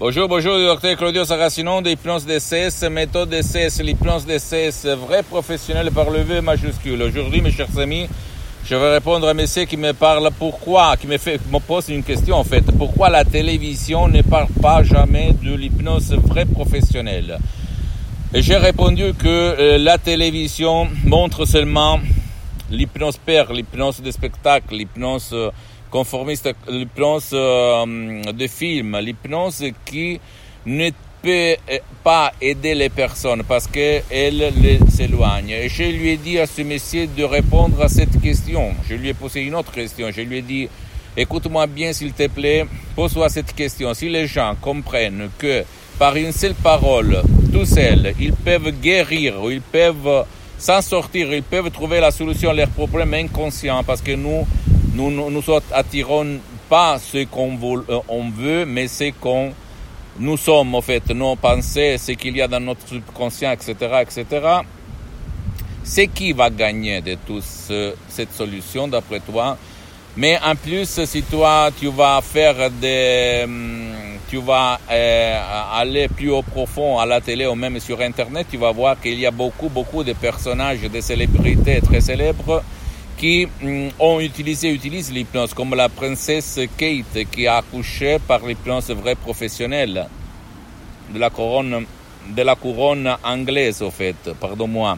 Bonjour, bonjour, docteur Claudio Saracino de l'hypnose DCS, méthode DCS, l'hypnose DCS, vrai professionnel par le V majuscule. Aujourd'hui, mes chers amis, je vais répondre à un monsieur qui me parle pourquoi, qui me, fait, me pose une question en fait. Pourquoi la télévision ne parle pas jamais de l'hypnose vrai professionnelle Et j'ai répondu que euh, la télévision montre seulement l'hypnose père, l'hypnose de spectacle, l'hypnose euh, conformiste, l'hypnose euh, de film, l'hypnose qui ne peut pas aider les personnes parce qu'elle les éloigne. Et je lui ai dit à ce monsieur de répondre à cette question. Je lui ai posé une autre question. Je lui ai dit, écoute-moi bien s'il te plaît, pose-toi cette question. Si les gens comprennent que par une seule parole, tout seul, ils peuvent guérir, ils peuvent s'en sortir, ils peuvent trouver la solution à leurs problèmes inconscients parce que nous, nous, nous, nous attirons pas ce qu'on veut, on veut, mais ce qu'on nous sommes, en fait, nos pensées, ce qu'il y a dans notre subconscient, etc., etc. C'est qui va gagner de toute cette solution, d'après toi? Mais en plus, si toi, tu vas faire des... Tu vas euh, aller plus au profond à la télé ou même sur Internet, tu vas voir qu'il y a beaucoup, beaucoup de personnages, de célébrités très célèbres qui mm, ont utilisé, utilisent l'hypnose, comme la princesse Kate qui a accouché par l'hypnose vraie professionnelle de la couronne, de la couronne anglaise, au fait, pardon-moi.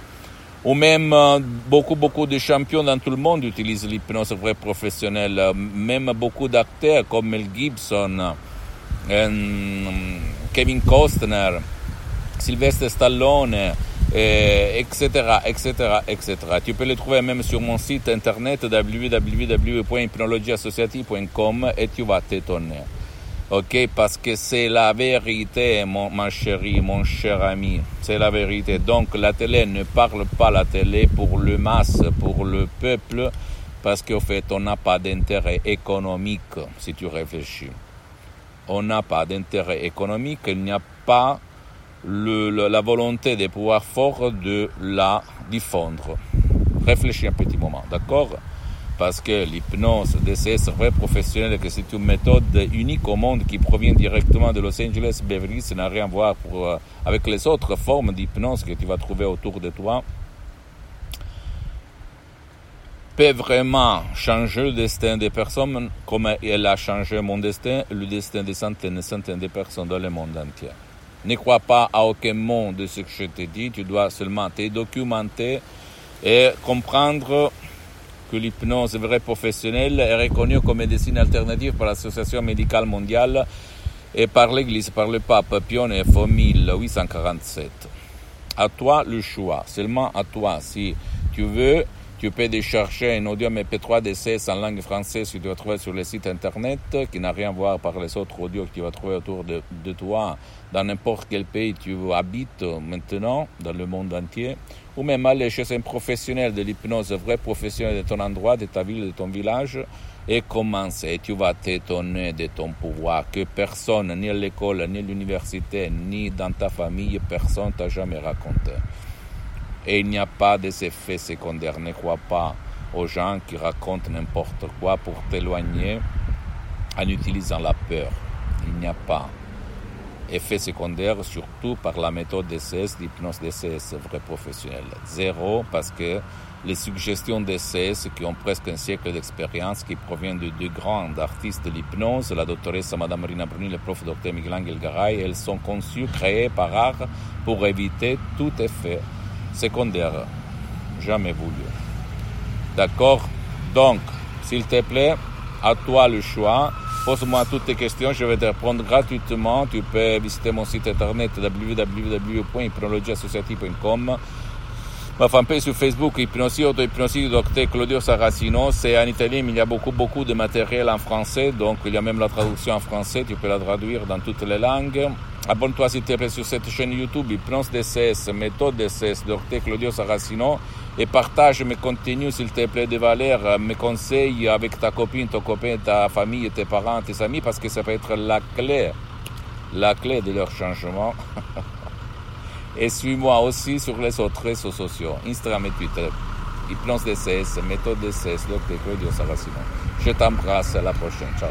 Ou même euh, beaucoup, beaucoup de champions dans tout le monde utilisent l'hypnose vraie professionnelle. Même beaucoup d'acteurs comme Mel Gibson, euh, Kevin Costner, Sylvester Stallone, etc., etc., etc. Tu peux le trouver même sur mon site internet www.hypnologieassociative.com et tu vas t'étonner. Ok, parce que c'est la vérité, mon, ma chérie, mon cher ami. C'est la vérité. Donc la télé ne parle pas la télé pour le masse, pour le peuple, parce qu'au fait, on n'a pas d'intérêt économique, si tu réfléchis. On n'a pas d'intérêt économique, il n'y a pas la volonté des pouvoirs forts de la diffondre. Réfléchis un petit moment, d'accord? Parce que l'hypnose DCS vrai professionnel, que c'est une méthode unique au monde qui provient directement de Los Angeles, Beverly, ça n'a rien à voir pour, euh, avec les autres formes d'hypnose que tu vas trouver autour de toi peut vraiment changer le destin des personnes comme elle a changé mon destin, le destin des centaines et centaines de personnes dans le monde entier. Ne crois pas à aucun mot de ce que je te dis, tu dois seulement te documenter et comprendre que l'hypnose vraie professionnelle est reconnue comme médecine alternative par l'Association médicale mondiale et par l'Église, par le pape Pio IX 1847. À toi le choix, seulement à toi. Si tu veux, tu peux décharger un audio MP3 DCS en langue française que tu vas trouver sur le site internet, qui n'a rien à voir par les autres audios que tu vas trouver autour de, de toi dans n'importe quel pays tu habites maintenant, dans le monde entier, ou même aller chez un professionnel de l'hypnose, vrai professionnel de ton endroit, de ta ville, de ton village, et commencer. Tu vas t'étonner de ton pouvoir que personne, ni à l'école, ni à l'université, ni dans ta famille, personne t'a jamais raconté. Et il n'y a pas des effets secondaires. Ne crois pas aux gens qui racontent n'importe quoi pour t'éloigner en utilisant la peur. Il n'y a pas effet secondaire, surtout par la méthode DCS, l'hypnose DCS vrai professionnel. Zéro, parce que les suggestions DCS qui ont presque un siècle d'expérience, qui proviennent de deux grands artistes de l'hypnose, la doctoresse Madame Marina Bruni le prof Dr Miguel Angel Garay, elles sont conçues, créées par art pour éviter tout effet secondaire. Jamais voulu. D'accord Donc, s'il te plaît, à toi le choix. Pose-moi toutes tes questions, je vais te répondre gratuitement. Tu peux visiter mon site internet www.hypnologieassociative.com ma fanpage sur Facebook, Hypnosie, Auto-Hypnosie du docteur Claudio Saracino. C'est en italien, mais il y a beaucoup, beaucoup de matériel en français. Donc, il y a même la traduction en français. Tu peux la traduire dans toutes les langues. Abonne-toi s'il te plaît sur cette chaîne YouTube, Hypnose DCS, méthode DCS, docteur Claudio Saracino. Et partage mes contenus, s'il te plaît, de valeur, mes conseils avec ta copine, ton copain, ta famille, tes parents, tes amis, parce que ça peut être la clé, la clé de leur changement. Et suis-moi aussi sur les autres réseaux sociaux, Instagram et Twitter. Hypnose DCS, méthode DCS, Dr. Claudio Saracino. Je t'embrasse, à la prochaine. Ciao.